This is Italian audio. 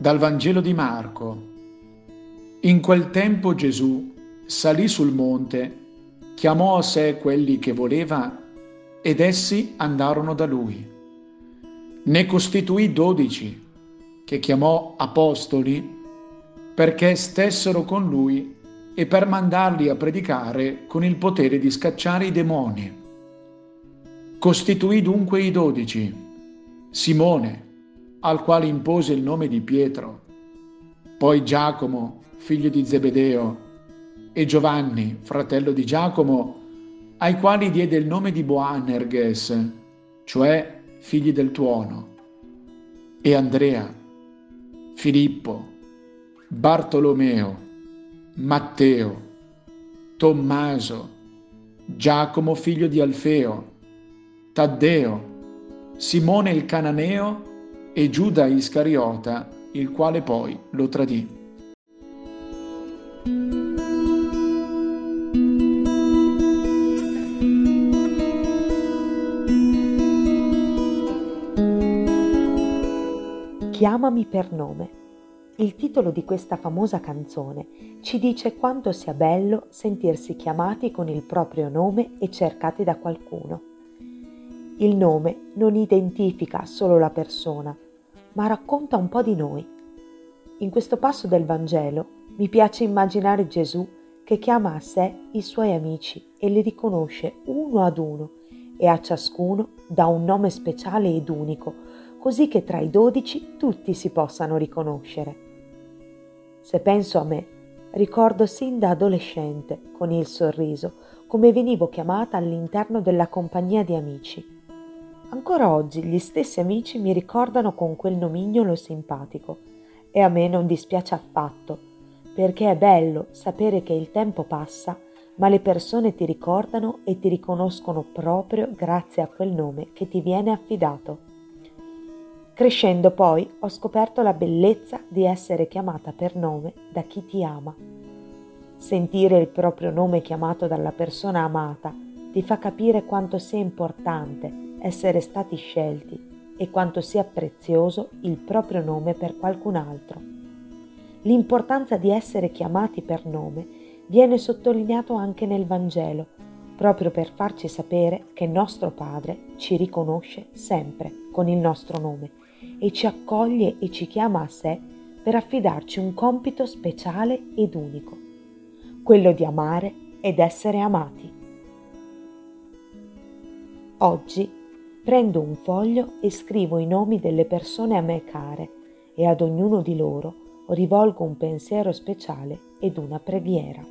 Dal Vangelo di Marco. In quel tempo Gesù salì sul monte, chiamò a sé quelli che voleva ed essi andarono da lui. Ne costituì dodici, che chiamò apostoli, perché stessero con lui e per mandarli a predicare con il potere di scacciare i demoni. Costituì dunque i dodici, Simone, al quale impose il nome di Pietro, poi Giacomo, figlio di Zebedeo, e Giovanni, fratello di Giacomo, ai quali diede il nome di Boanerges, cioè figli del tuono, e Andrea, Filippo, Bartolomeo, Matteo, Tommaso, Giacomo figlio di Alfeo, Taddeo, Simone il Cananeo e Giuda Iscariota, il quale poi lo tradì. Chiamami per nome. Il titolo di questa famosa canzone ci dice quanto sia bello sentirsi chiamati con il proprio nome e cercati da qualcuno. Il nome non identifica solo la persona, ma racconta un po' di noi. In questo passo del Vangelo mi piace immaginare Gesù che chiama a sé i suoi amici e li riconosce uno ad uno e a ciascuno dà un nome speciale ed unico, così che tra i dodici tutti si possano riconoscere. Se penso a me, ricordo sin da adolescente, con il sorriso, come venivo chiamata all'interno della compagnia di amici Ancora oggi gli stessi amici mi ricordano con quel nomignolo simpatico e a me non dispiace affatto, perché è bello sapere che il tempo passa, ma le persone ti ricordano e ti riconoscono proprio grazie a quel nome che ti viene affidato. Crescendo poi ho scoperto la bellezza di essere chiamata per nome da chi ti ama. Sentire il proprio nome chiamato dalla persona amata ti fa capire quanto sia importante essere stati scelti e quanto sia prezioso il proprio nome per qualcun altro. L'importanza di essere chiamati per nome viene sottolineato anche nel Vangelo, proprio per farci sapere che nostro Padre ci riconosce sempre con il nostro nome e ci accoglie e ci chiama a sé per affidarci un compito speciale ed unico, quello di amare ed essere amati. Oggi Prendo un foglio e scrivo i nomi delle persone a me care e ad ognuno di loro rivolgo un pensiero speciale ed una preghiera.